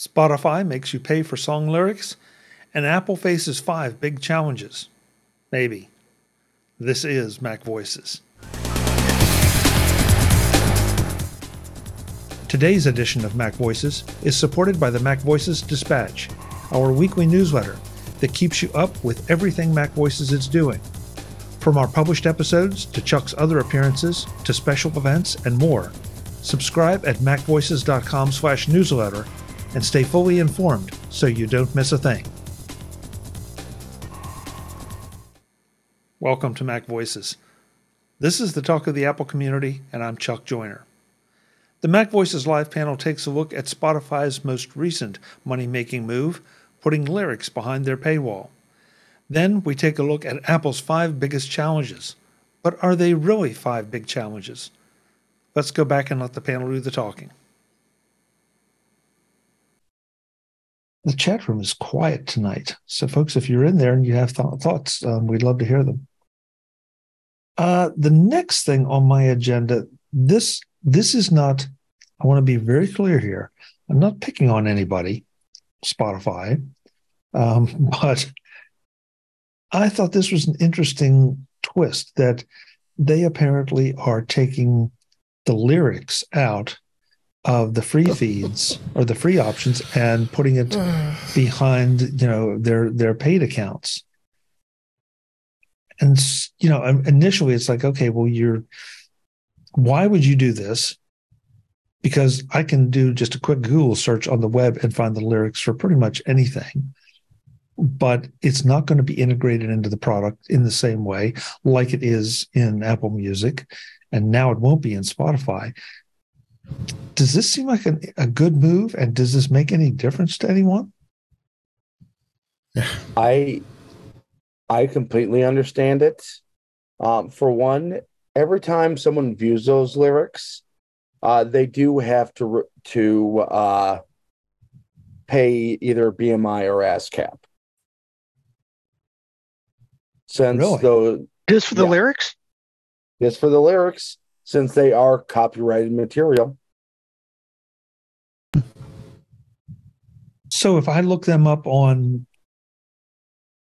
Spotify makes you pay for song lyrics, and Apple faces five big challenges. Maybe. This is Mac Voices. Today's edition of Mac Voices is supported by the Mac Voices Dispatch, our weekly newsletter that keeps you up with everything Mac Voices is doing. From our published episodes to Chuck's other appearances to special events and more, subscribe at macvoices.com slash newsletter and stay fully informed so you don't miss a thing. Welcome to Mac Voices. This is the talk of the Apple community, and I'm Chuck Joiner. The Mac Voices Live panel takes a look at Spotify's most recent money making move, putting lyrics behind their paywall. Then we take a look at Apple's five biggest challenges. But are they really five big challenges? Let's go back and let the panel do the talking. The chat room is quiet tonight. So, folks, if you're in there and you have th- thoughts, um, we'd love to hear them. Uh, the next thing on my agenda, this this is not. I want to be very clear here. I'm not picking on anybody, Spotify, um, but I thought this was an interesting twist that they apparently are taking the lyrics out of the free oh. feeds or the free options and putting it behind you know their their paid accounts. And you know initially it's like okay well you're why would you do this? Because i can do just a quick google search on the web and find the lyrics for pretty much anything. But it's not going to be integrated into the product in the same way like it is in apple music. And now it won't be in spotify does this seem like a, a good move? And does this make any difference to anyone? I i completely understand it. Um, for one every time someone views those lyrics uh, they do have to to uh, pay either bmi or ascap since really? those just for the yeah, lyrics? Just for the lyrics since they are copyrighted material So if I look them up on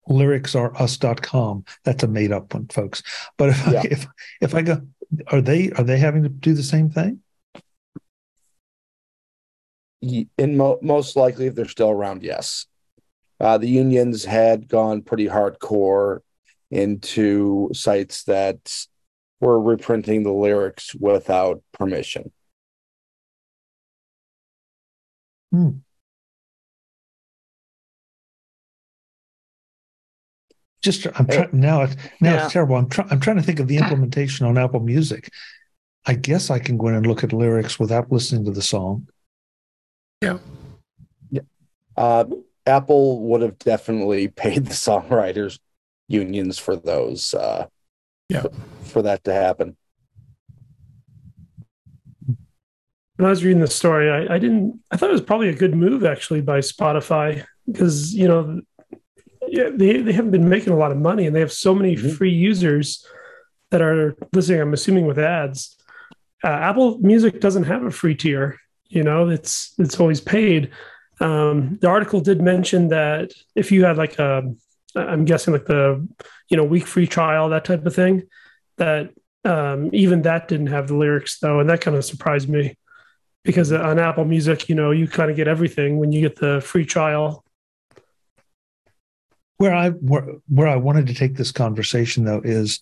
lyricsareus.com, that's a made up one, folks. But if yeah. I, if if I go, are they are they having to do the same thing? In mo- most likely, if they're still around, yes. Uh, the unions had gone pretty hardcore into sites that were reprinting the lyrics without permission. Hmm. Just I'm trying now. It's now yeah. it's terrible. I'm trying. I'm trying to think of the implementation on Apple Music. I guess I can go in and look at lyrics without listening to the song. Yeah. Yeah. Uh, Apple would have definitely paid the songwriters unions for those. Uh, yeah. For, for that to happen. When I was reading the story, I, I didn't. I thought it was probably a good move actually by Spotify because you know yeah, they, they haven't been making a lot of money and they have so many mm-hmm. free users that are listening, I'm assuming with ads. Uh, Apple Music doesn't have a free tier, you know, it's it's always paid. Um, the article did mention that if you had like a I'm guessing like the you know week free trial, that type of thing, that um, even that didn't have the lyrics though, and that kind of surprised me because on Apple Music, you know, you kind of get everything when you get the free trial where I where, where I wanted to take this conversation though is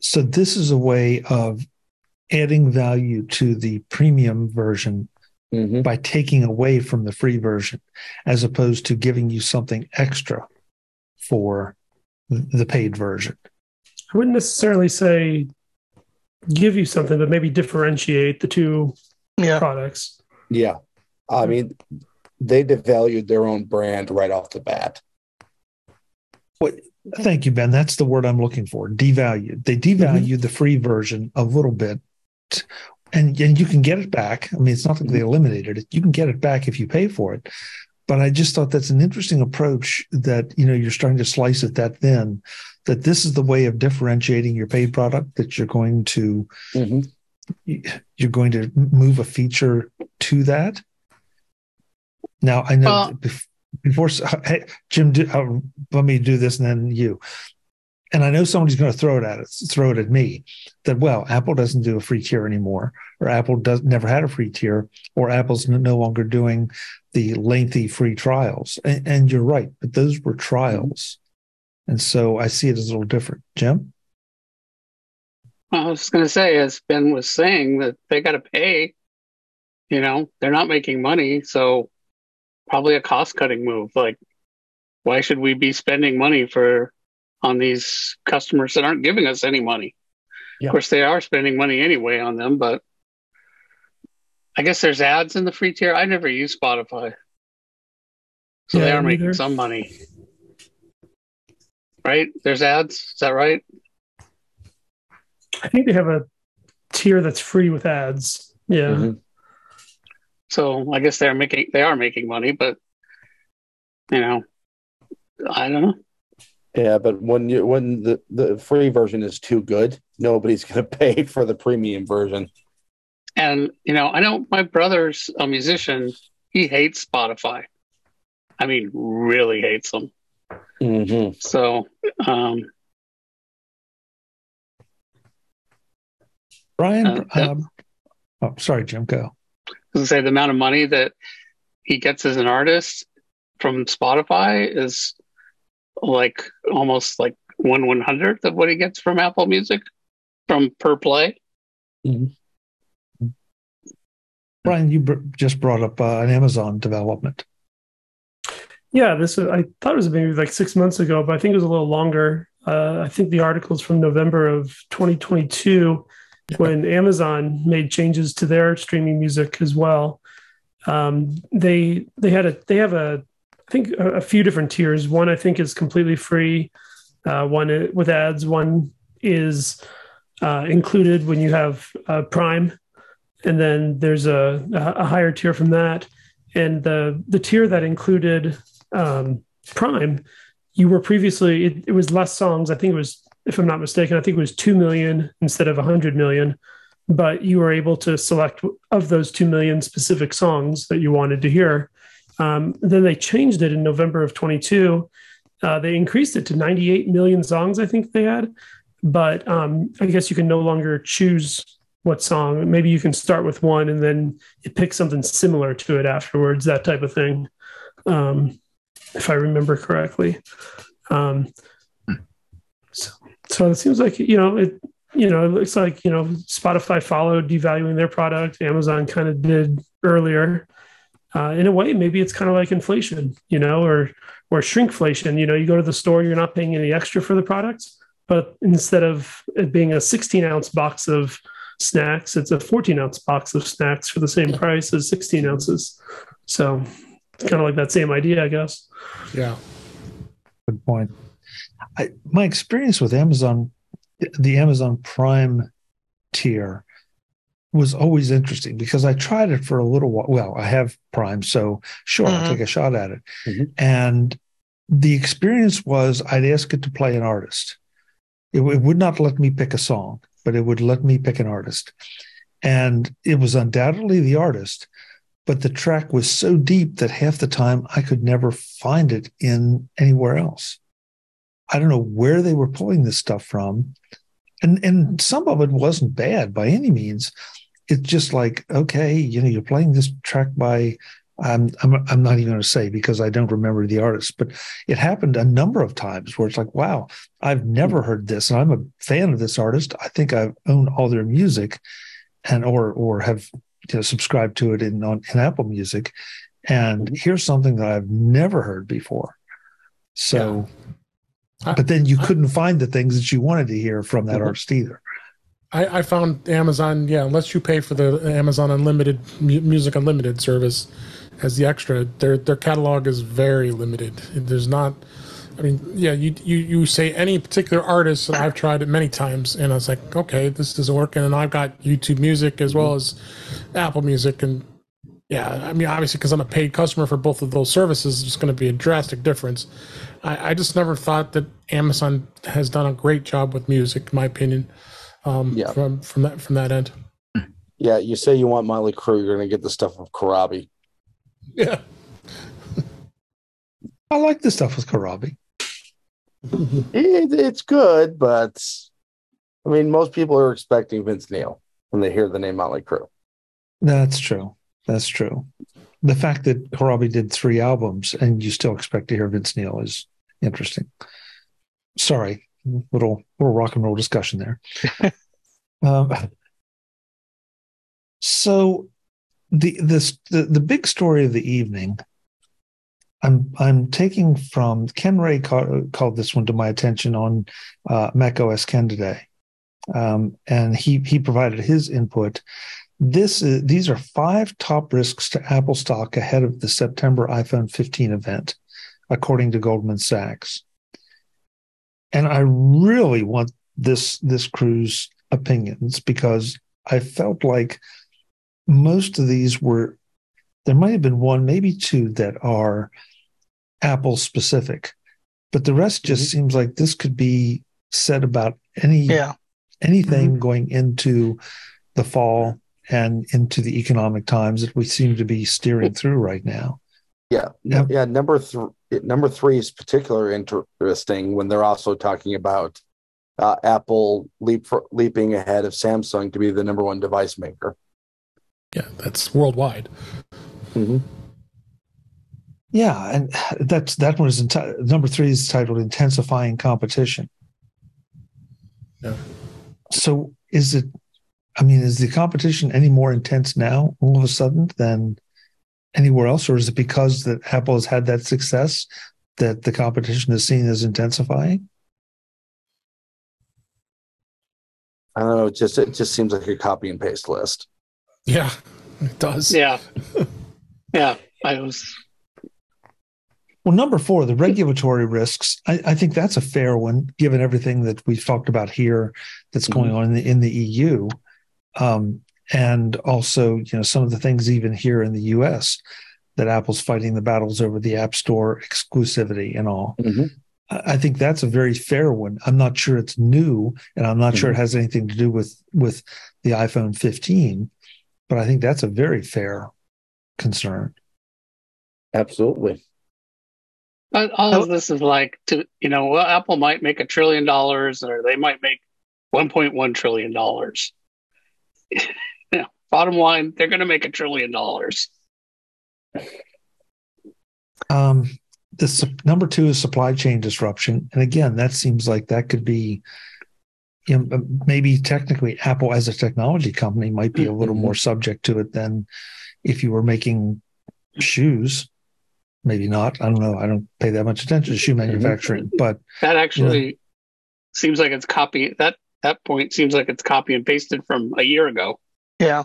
so this is a way of adding value to the premium version mm-hmm. by taking away from the free version as opposed to giving you something extra for the paid version. I wouldn't necessarily say give you something, but maybe differentiate the two yeah. products. Yeah. I mean, they devalued their own brand right off the bat. What, thank you, Ben. That's the word I'm looking for. Devalued. They devalued mm-hmm. the free version a little bit, and and you can get it back. I mean, it's not like they mm-hmm. eliminated it. You can get it back if you pay for it. But I just thought that's an interesting approach. That you know you're starting to slice it that thin. That this is the way of differentiating your paid product. That you're going to mm-hmm. you're going to move a feature to that Now I know Well- bef- before hey, Jim, do, uh, let me do this and then you. And I know somebody's going to throw it at us, throw it at me. That well, Apple doesn't do a free tier anymore, or Apple does never had a free tier, or Apple's no- longer doing the lengthy free trials. And, and you're right, but those were trials, and so I see it as a little different. Jim, I was going to say, as Ben was saying, that they got to pay. You know, they're not making money, so probably a cost cutting move. Like, why should we be spending money for on these customers that aren't giving us any money? Yeah. Of course, they are spending money anyway on them, but I guess there's ads in the free tier. I never use Spotify, so they are making neither. some money, right? There's ads. Is that right? I think they have a tier that's free with ads. Yeah. Mhm. So I guess they're making they are making money, but you know, I don't know. Yeah, but when you when the the free version is too good, nobody's going to pay for the premium version. And you know, I know my brother's a musician. He hates Spotify. I mean, really hates them. hmm So, um, Brian. Uh, um, oh, sorry, Jim. Go. I gonna say the amount of money that he gets as an artist from Spotify is like almost like one one hundredth of what he gets from Apple Music from per play. Brian, you br- just brought up uh, an Amazon development. Yeah, this was, I thought it was maybe like six months ago, but I think it was a little longer. Uh, I think the article's from November of 2022 when Amazon made changes to their streaming music as well. Um, they they had a they have a I think a, a few different tiers. One I think is completely free. Uh, one with ads. One is uh, included when you have uh, Prime, and then there's a, a higher tier from that. And the the tier that included um, Prime, you were previously it, it was less songs. I think it was, if I'm not mistaken, I think it was two million instead of hundred million. But you were able to select of those two million specific songs that you wanted to hear. Um, then they changed it in November of 22. Uh, they increased it to 98 million songs. I think they had, but um, I guess you can no longer choose what song. Maybe you can start with one and then it picks something similar to it afterwards. That type of thing um, if I remember correctly. Um, so, so it seems like you know it. You know, it looks like you know Spotify followed devaluing their product. Amazon kind of did earlier. Uh, in a way, maybe it's kind of like inflation, you know, or or shrinkflation. You know, you go to the store, you're not paying any extra for the products, but instead of it being a 16 ounce box of snacks, it's a 14 ounce box of snacks for the same price as 16 ounces. So it's kind of like that same idea, I guess. Yeah. Good point. I, my experience with Amazon, the Amazon Prime tier, was always interesting because I tried it for a little while. Well, I have Prime, so sure, I'll Mhm. take a shot at it. Mhm. And the experience was I'd ask it to play an artist. It, it would not let me pick a song, but it would let me pick an artist. And it was undoubtedly the artist, but the track was so deep that half the time I could never find it in anywhere else. I don't know where they were pulling this stuff from. And and some of it wasn't bad by any means. It's just like, okay, you know, you're playing this track by I'm I'm I'm not even going to say because I don't remember the artist, but it happened a number of times where it's like, wow, I've never heard this, and I'm a fan of this artist. I think I own all their music, and or or have you know, subscribed to it in on in Apple Music, and here's something that I've never heard before. So, I- but then you couldn't find the things that you wanted to hear from that Mhm. artist either. I, I found Amazon, yeah, unless you pay for the Amazon Unlimited Music Unlimited service as the extra, their their catalog is very limited. There's not, I mean, yeah, you you you say any particular artist, and I've tried it many times, and I was like, okay, this isn't working, and I've got YouTube Music as well as Apple Music, and yeah, I mean, obviously, because I'm a paid customer for both of those services, there's going to be a drastic difference. I, I just never thought that Amazon has done a great job with music, in my opinion. Um, Yeah. from from that from that end. Yeah, you say you want Motley Crue, you're going to get the stuff of Corabi. Yeah, I like the stuff with Corabi. It, it's good, but I mean, most people are expecting Vince Neil when they hear the name Motley Crue. That's true. That's true. The fact that Corabi did three albums and you still expect to hear Vince Neil is interesting. Sorry, little little rock and roll discussion there. um, so the this the, the big story of the evening I'm I'm taking from Ken Ray called, called this one to my attention on uh, Mac OS Ken today, um, and he he provided his input. This is, these are five top risks to Apple stock ahead of the September iPhone 15 event, according to Goldman Sachs. And I really want this this crew's opinions because I felt like most of these were there might have been one, maybe two that are Apple specific, but the rest just mm-hmm. seems like this could be said about any yeah. anything mm-hmm. going into the fall and into the economic times that we seem to be steering through right now. Yeah, yeah. yeah number three, number three is particularly interesting when they're also talking about uh, Apple leap for, leaping ahead of Samsung to be the number one device maker. Yeah, that's worldwide. Mm-hmm. Yeah, and that's that one is enti- number three is titled "Intensifying Competition." Yeah. So, is it? I mean, is the competition any more intense now, all of a sudden, than anywhere else, or is it because that Apple has had that success that the competition is seen as intensifying? I don't know. It just it just seems like a copy and paste list. Yeah, it does. Yeah, yeah. I was well, number four, the regulatory risks. I, I, think that's a fair one, given everything that we've talked about here that's mm-hmm. going on in the, in the EU, um, and also you know some of the things even here in the U.S. that Apple's fighting the battles over the App Store exclusivity and all. Mm-hmm. I think that's a very fair one. I'm not sure it's new, and I'm not mm-hmm. sure it mm-hmm. has anything to do with with the iPhone 15, but I think that's a very fair concern. Absolutely. But all of this is like to you know, well, Apple might make a trillion dollars, or they might make 1.1 trillion dollars. Yeah, bottom line, they're going to make a trillion dollars. Um, this number two is supply chain disruption, and again, that seems like that could be. You know, maybe technically, Apple as a technology company might be a little mm-hmm. more subject to it than if you were making shoes maybe not. I don't know. I don't pay that much attention to shoe mm-hmm. manufacturing, but that actually you know, seems like it's copy. That that point seems like it's copy and pasted from a year ago. Yeah.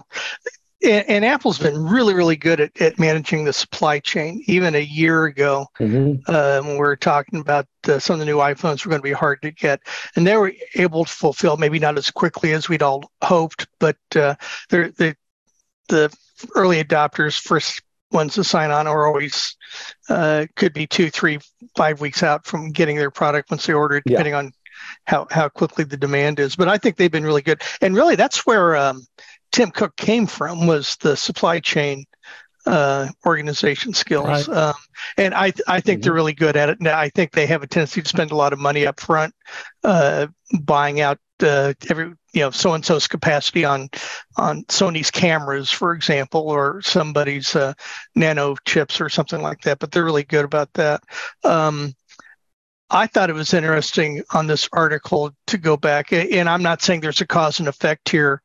And, and Apple's been really, really good at, at managing the supply chain. Even a year ago, mm-hmm. uh, when we were talking about uh, some of the new iPhones were going to be hard to get, and they were able to fulfill, maybe not as quickly as we'd all hoped, but uh, they're, they the early adopters first ones to sign on are always uh, could be two, three, five weeks out from getting their product once they order it, depending on how how quickly the demand is. But I think they've been really good, and really that's where um, Tim Cook came from was the supply chain uh, organization skills. Right. Um, and I I think mm-hmm. they're really good at it. Now I think they have a tendency to spend a lot of money up front, uh, buying out uh, every you know so and so's capacity on on Sony's cameras, for example, or somebody's uh, nano chips or something like that. But they're really good about that. Um, I thought it was interesting on this article to go back, and I'm not saying there's a cause and effect here,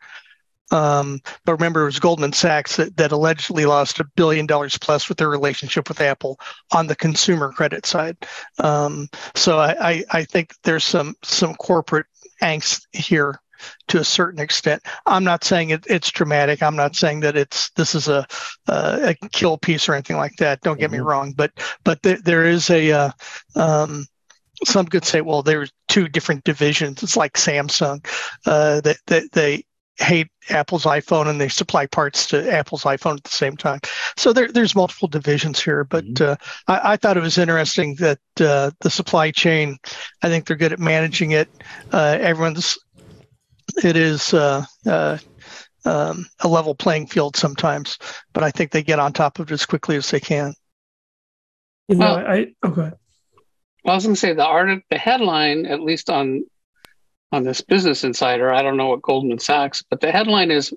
um, but remember, it was Goldman Sachs that, that allegedly lost a billion dollars plus with their relationship with Apple on the consumer credit side. Um, so I, I, I, think there's some some corporate angst here to a certain extent. I'm not saying it, it's dramatic. I'm not saying that it's this is a a, a kill piece or anything like that. Don't get mm-hmm. me wrong, but but there, there is a uh, um, some could say, well, there's two different divisions. It's like Samsung uh, that, that they hate Apple's iPhone and they supply parts to Apple's iPhone at the same time. So there, there's multiple divisions here, but mm-hmm. uh, I, I, thought it was interesting that uh, the supply chain, I think they're good at managing it. Uh, everyone's, it is uh, uh, um, a level playing field sometimes, but I think they get on top of it as quickly as they can. You know, Well- I oh, go ahead. I was going to say the art, the headline, at least on on this Business Insider, I don't know what Goldman Sachs, but the headline is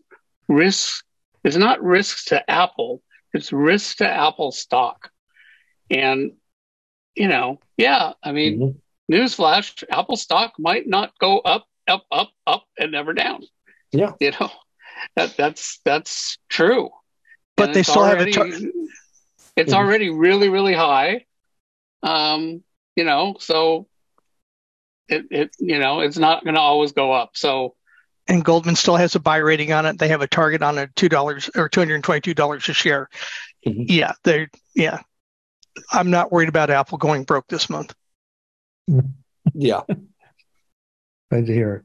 risk is not risks to Apple, it's risk to Apple stock. And you know, yeah, I mean, Mhm. newsflash, Apple stock might not go up, up, up, up, and never down. Yeah. you know, that that's that's true. But And they it's still have a already, tar- It's Mhm. already really, really high. Um, you know, so it, it you know, it's not going to always go up. So and Goldman still has a buy rating on it. They have a target on it, two dollars or two hundred and twenty-two dollars a share. Mhm. Yeah, they yeah. I'm not worried about Apple going broke this month. Yeah. Glad to hear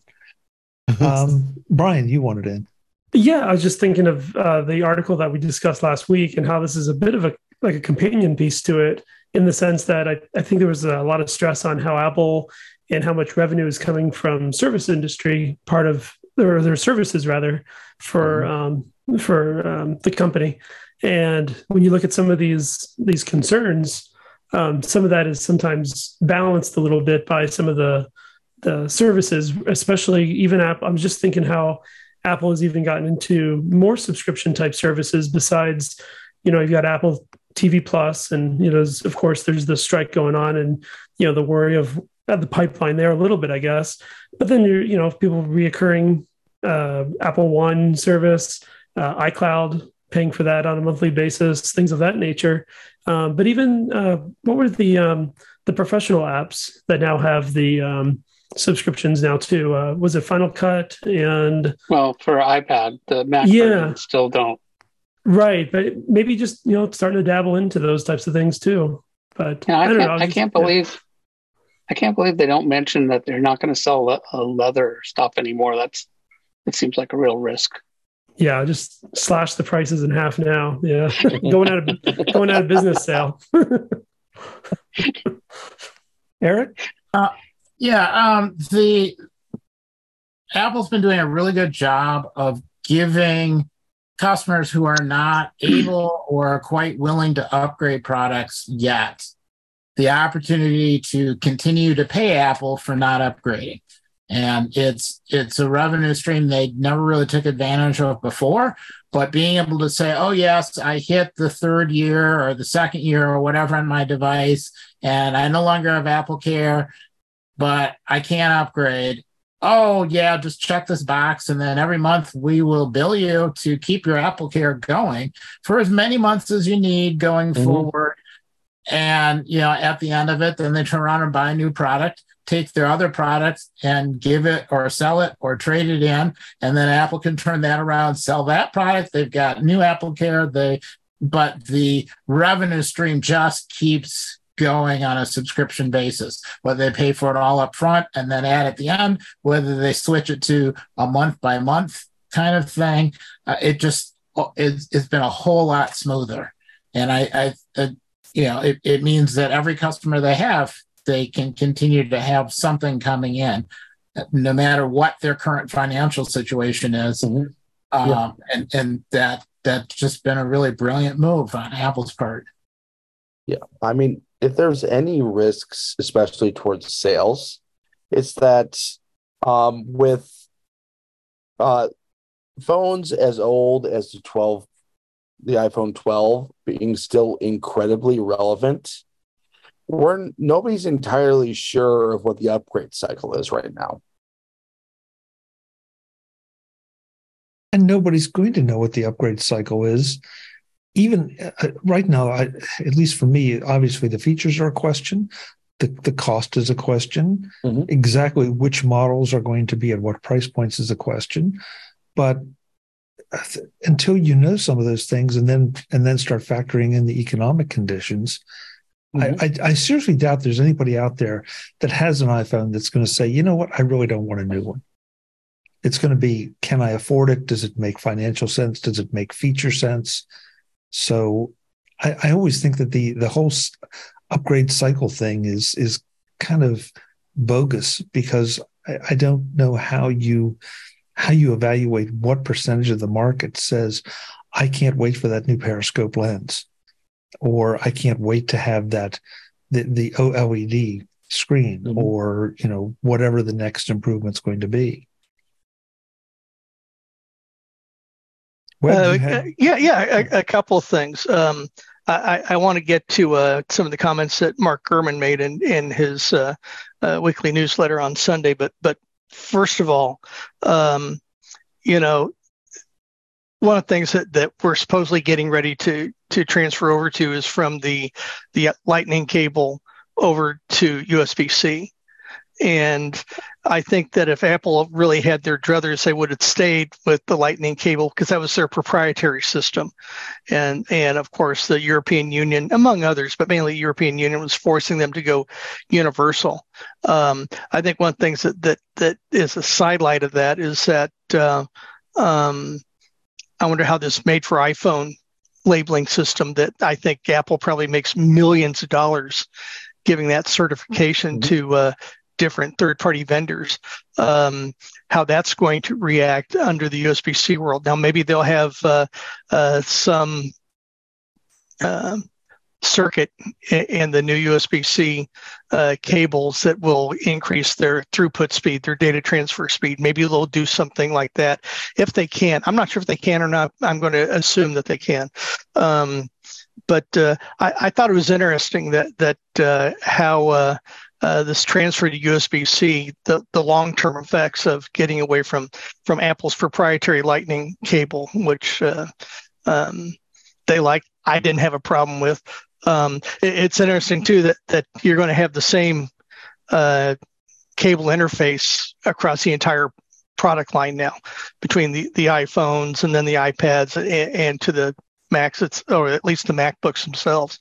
it. Um, Brian, you wanted in. Yeah, I was just thinking of uh, the article that we discussed last week and how this is a bit of a like a companion piece to it in the sense that I, I think there was a lot of stress on how Apple and how much revenue is coming from service industry part of or their services rather for um, for um, the company. And when you look at some of these these concerns, um, some of that is sometimes balanced a little bit by some of the the services, especially even app. I'm just thinking how Apple has even gotten into more subscription type services besides, you know, you've got Apple TV Plus, and you know, of course, there's the strike going on, and you know, the worry of the pipeline there a little bit, I guess. But then you're, you know, people reoccurring uh, Apple One service, uh, iCloud paying for that on a monthly basis, things of that nature. Um, but even uh, what were the um, the professional apps that now have the um, subscriptions now too? Uh, was it Final Cut and well, for iPad, the Mac Yeah. still don't. Right? But maybe just you know starting to dabble into those types of things too. But Yeah, I, I, don't can't. know. I just- can't yeah. believe. I can't believe they don't mention that they're not going to sell le- uh, leather stuff anymore. That's it seems like a real risk. Yeah, just slash the prices in half now. Yeah, going out of going out of business sale. Eric? Yeah, um, the Apple's been doing a really good job of giving customers who are not able or quite willing to upgrade products yet the opportunity to continue to pay Apple for not upgrading. And it's it's a revenue stream they never really took advantage of before. But being able to say, oh yes, I hit the third year or the second year or whatever on my device, and I no longer have Apple Care, but I can't upgrade. Oh, yeah, just check this box. And then every month we will bill you to keep your Apple Care going for as many months as you need going Mhm. forward. And, you know, at the end of it, then they turn around and buy a new product, take their other products and give it or sell it or trade it in. And then Apple can turn that around, sell that product. They've got new Apple Care. They, but the revenue stream just keeps going on a subscription basis, whether they pay for it all up front and then add at the end, whether they switch it to a month by month kind of thing. Uh, it just, it's, it's been a whole lot smoother. And I, I, uh, you know, it, it means that every customer they have, they can continue to have something coming in, uh, no matter what their current financial situation is. Mhm. Um, Yeah. and, and that, that's just been a really brilliant move on Apple's part. Yeah. I mean, if there's any risks, especially towards sales, it's that um, with uh, phones as old as the 12, the iPhone 12 being still incredibly relevant, we're nobody's entirely sure of what the upgrade cycle is right now. And nobody's going to know what the upgrade cycle is. Even uh, right now, I, at least for me, obviously the features are a question. The, the cost is a question. Mhm. Exactly which models are going to be at what price points is a question. But uh, th- until you know some of those things and then and then start factoring in the economic conditions, I, I, I seriously doubt there's anybody out there that has an iPhone that's going to say, you know what, I really don't want a new one. It's going to be, can I afford it? Does it make financial sense? Does it make feature sense? So I, I always think that the the whole upgrade cycle thing is is kind of bogus because I, I don't know how you how you evaluate what percentage of the market says I can't wait for that new periscope lens. or I can't wait to have that the the OLED screen Mhm. or you know whatever the next improvement's going to be. Web, Uh, yeah, yeah, a, a couple of things. Um, I, I want to get to uh, some of the comments that Mark Gurman made in in his uh, uh, weekly newsletter on Sunday. But but first of all, um, you know, one of the things that, that we're supposedly getting ready to to transfer over to is from the the Lightning cable over to USB C. And I think that if Apple really had their druthers, they would have stayed with the Lightning cable because that was their proprietary system. And and of course the European Union, among others, but mainly the European Union was forcing them to go universal. Um, I think one of the things that that that is a sidelight of that is that uh, um, I wonder how this made for iPhone labeling system that I think Apple probably makes millions of dollars giving that certification Mhm. to uh, different third party vendors. Um, how that's going to react under the USB C world. Now, maybe they'll have uh, uh, some um circuit in the new USB C uh, cables that will increase their throughput speed, their data transfer speed. Maybe they'll do something like that if they can. I'm not sure if they can or not. I'm going to assume that they can. Um, but uh, I, I thought it was interesting that that uh, how uh, this transfer to USB-C, the, the long-term effects of getting away from from Apple's proprietary Lightning cable, which uh, um, they like. I didn't have a problem with. Um, it- it's interesting too that that you're going to have the same uh, cable interface across the entire product line now between the, the iPhones and then the iPads and, and to the Macs, it's or at least the MacBooks themselves.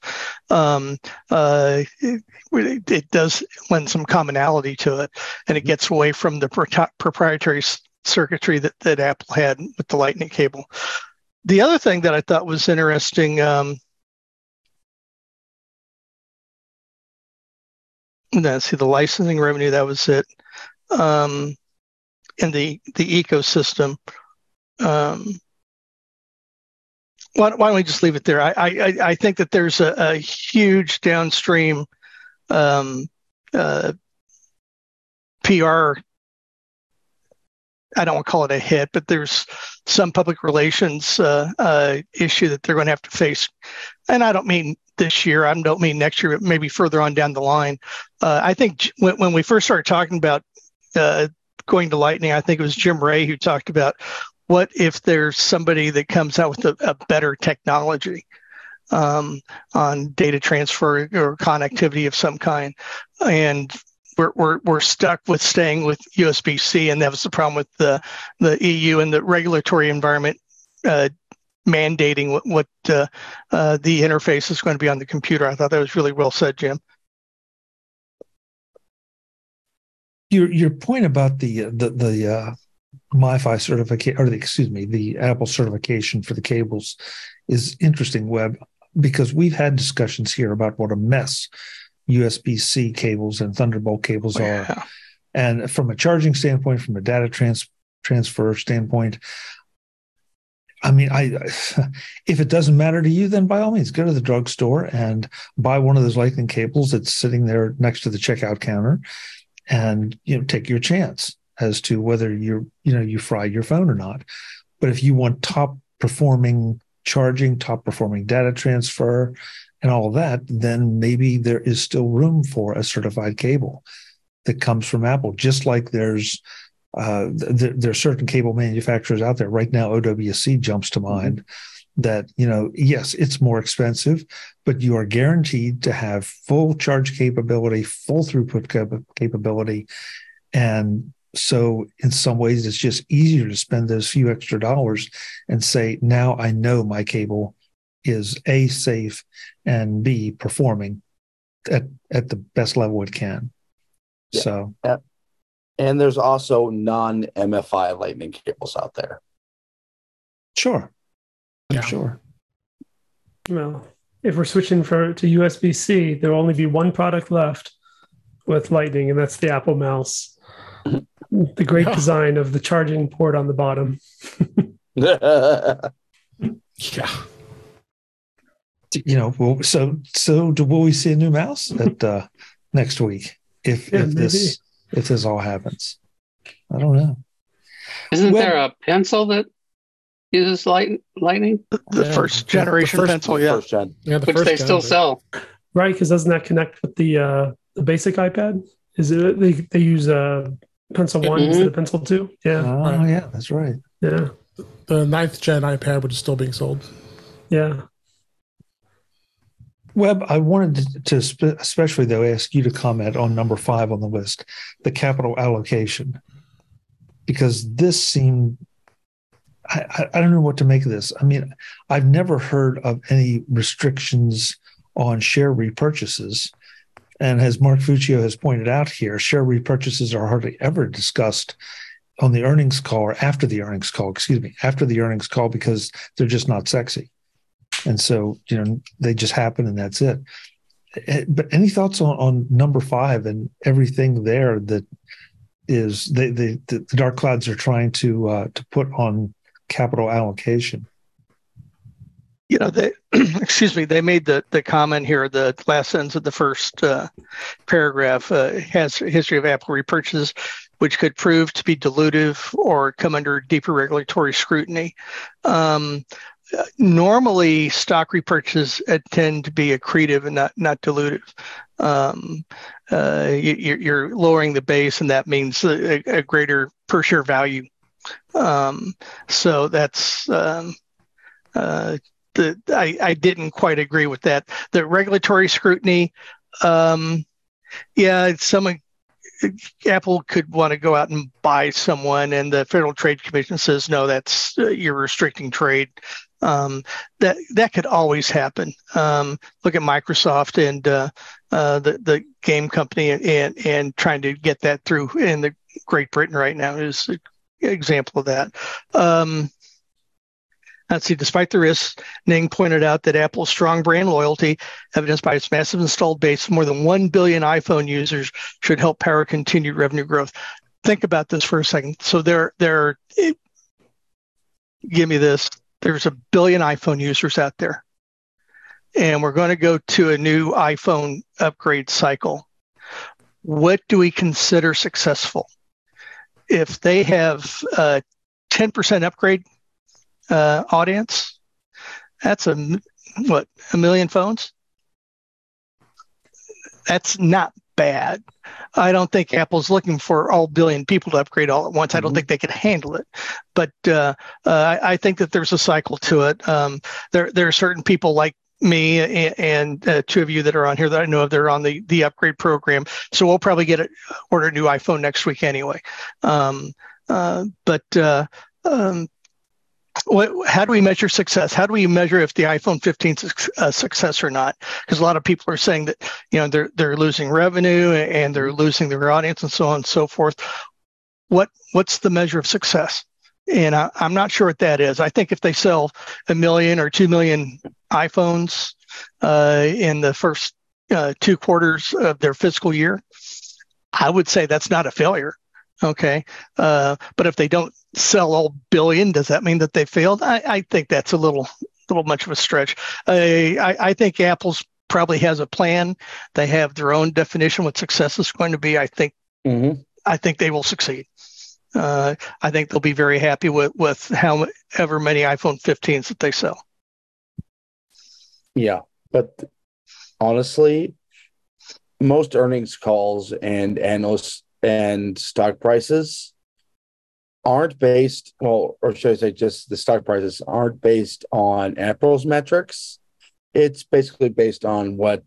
Um, uh, it, it does lend some commonality to it, and it gets away from the pro- proprietary circuitry that, that Apple had with the Lightning cable. The other thing that I thought was interesting. Um, let's see the licensing revenue. That was it. Um, and the the ecosystem. Um, why, why don't we just leave it there? I I, I think that there's a, a huge downstream um, uh, PR. I don't want to call it a hit, but there's some public relations uh, uh, issue that they're going to have to face, and I don't mean this year. I don't mean next year, but maybe further on down the line. Uh, I think when, when we first started talking about uh, going to Lightning, I think it was Jim Rea who talked about what if there's somebody that comes out with a, a better technology um, on data transfer or connectivity of some kind, and we're, we're we're stuck with staying with USB C, and that was the problem with the the EU and the regulatory environment. Uh, mandating what, what uh, uh, the interface is going to be on the computer. I thought that was really well said, Jim. your your point about the the the uh, MFi certification or the excuse me the Apple certification for the cables is interesting, Web, because we've had discussions here about what a mess USB C cables and Thunderbolt cables are, Yeah. and from a charging standpoint, from a data trans transfer standpoint. I mean, I if it doesn't matter to you, then by all means, go to the drugstore and buy one of those Lightning cables that's sitting there next to the checkout counter, and you know take your chance as to whether you're you know you fry your phone or not. But if you want top performing charging top performing data transfer and all of that then maybe there is still room for a certified cable that comes from apple. Just like there's uh, th- there are certain cable manufacturers out there. Right now owc jumps to mind that you know yes it's more expensive but you are guaranteed to have full charge capability full throughput cap- capability and so in some ways it's just easier to spend those few extra dollars and say now i know my cable is a safe and b performing at at the best level it can Yeah. so And there's also non MFI lightning cables out there. sure Yeah. sure Well, if we're switching for to USB C, there will only be one product left with Lightning, and that's the Apple Mouse. The great design of the charging port on the bottom. Yeah. you know, well, so so do, will we see a new mouse at uh, next week if Yeah, if this if this all happens? I don't know. Isn't Well- there a pencil that uses light, lightning, The Yeah, first the- the generation first- pencil, yeah. First gen. Yeah, the which first they gen, still but- sell? Right, because doesn't that connect with the uh, the basic iPad? Is it they they use uh, pencil one Mhm. instead of pencil two? Yeah, Oh Right. yeah, that's right. yeah, The ninth gen iPad, which is still being sold. yeah. Web, I wanted to, to spe- especially though ask you to comment on number five on the list, the capital allocation, because this seemed. I, I, I don't know what to make of this. I mean, I've never heard of any restrictions on share repurchases. And as Mark Fuccio has pointed out here, share repurchases are hardly ever discussed on the earnings call or after the earnings call, excuse me, after the earnings call because they're just not sexy. And so, you know, they just happen and that's it. Eh, But any thoughts on, on number five and everything there that is they, they, the, the dark clouds are trying to uh, to put on capital allocation? You know they excuse me they made the the comment here the last sentence of the first uh, paragraph uh, has a history of apple repurchases which could prove to be dilutive or come under deeper regulatory scrutiny. Um, normally stock repurchases uh, tend to be accretive and not not dilutive. Um, uh, you, you're- you're lowering the base and that means a, a greater per share value. Um, so that's um, uh, the I, I didn't quite agree with that. The regulatory scrutiny, um, yeah, some Apple could want to go out and buy someone, and the Federal Trade Commission says no, that's uh, you're restricting trade. Um, that that could always happen. Um, look at Microsoft and uh, uh, the the game company and, and and trying to get that through in the Great Britain right now is an example of that. Um, Let's see, despite the risks, Ning pointed out that Apple's strong brand loyalty, evidenced by its massive installed base of more than 1 billion iPhone users, should help power continued revenue growth. Think about this for a second. So there, there, it, give me this. There's a billion iPhone users out there. And we're going to go to a new iPhone upgrade cycle. What do we consider successful? If they have a 10% upgrade uh, audience. That's a what a million phones. That's not bad. I don't think Apple's looking for all billion people to upgrade all at once. I don't Mhm. think they can handle it. But uh, uh, I, I think that there's a cycle to it. Um, there there are certain people like me and, and uh, two of you that are on here that I know of. They're on the the upgrade program, so we'll probably get a, order a new iPhone next week anyway. Um, uh, but uh, um, what, how do we measure success? How do we measure if the iPhone 15 is a success or not? Because a lot of people are saying that you know they're they're losing revenue and they're losing their audience and so on and so forth. What what's the measure of success? And I, I'm not sure what that is. I think if they sell a million or two million iPhones uh, in the first uh, two quarters of their fiscal year, I would say that's not a failure. Okay. Uh, but if they don't sell all billion, does that mean that they failed? I, I think that's a little little much of a stretch. I, I, I think Apple's probably has a plan. They have their own definition what success is going to be. I think Mm-hmm. I think they will succeed. Uh, I think they'll be very happy with with however many iPhone 15s that they sell. Yeah, but honestly, most earnings calls and analysts and stock prices aren't based, well, or should I say just the stock prices aren't based on Apple's metrics. It's basically based on what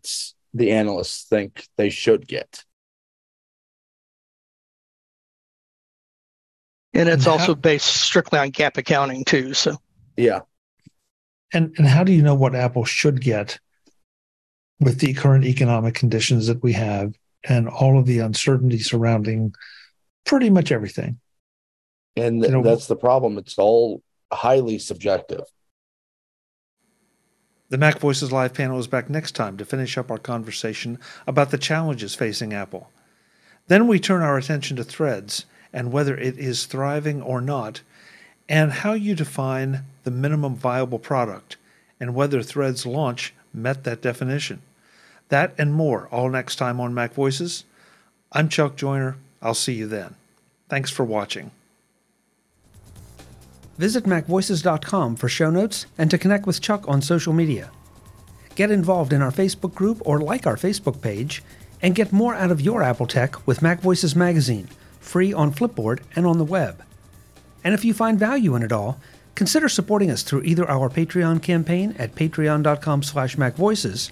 the analysts think they should get. And it's And how- also based strictly on GAAP accounting too. So Yeah. And and how do you know what Apple should get with the current economic conditions that we have and all of the uncertainty surrounding pretty much everything? And You know- that's the problem. It's all highly subjective. The Mac Voices Live panel is back next time to finish up our conversation about the challenges facing Apple. Then we turn our attention to Threads and whether it is thriving or not, and how you define the minimum viable product and whether Threads launch met that definition. That and more all next time on Mac Voices. I'm Chuck Joiner. I'll see you then. Thanks for watching. Visit MacVoices.com for show notes and to connect with Chuck on social media. Get involved in our Facebook group or like our Facebook page, and get more out of your Apple tech with Mac Voices Magazine, free on Flipboard and on the web. And if you find value in it all, consider supporting us through either our Patreon campaign at patreon.com slash macvoices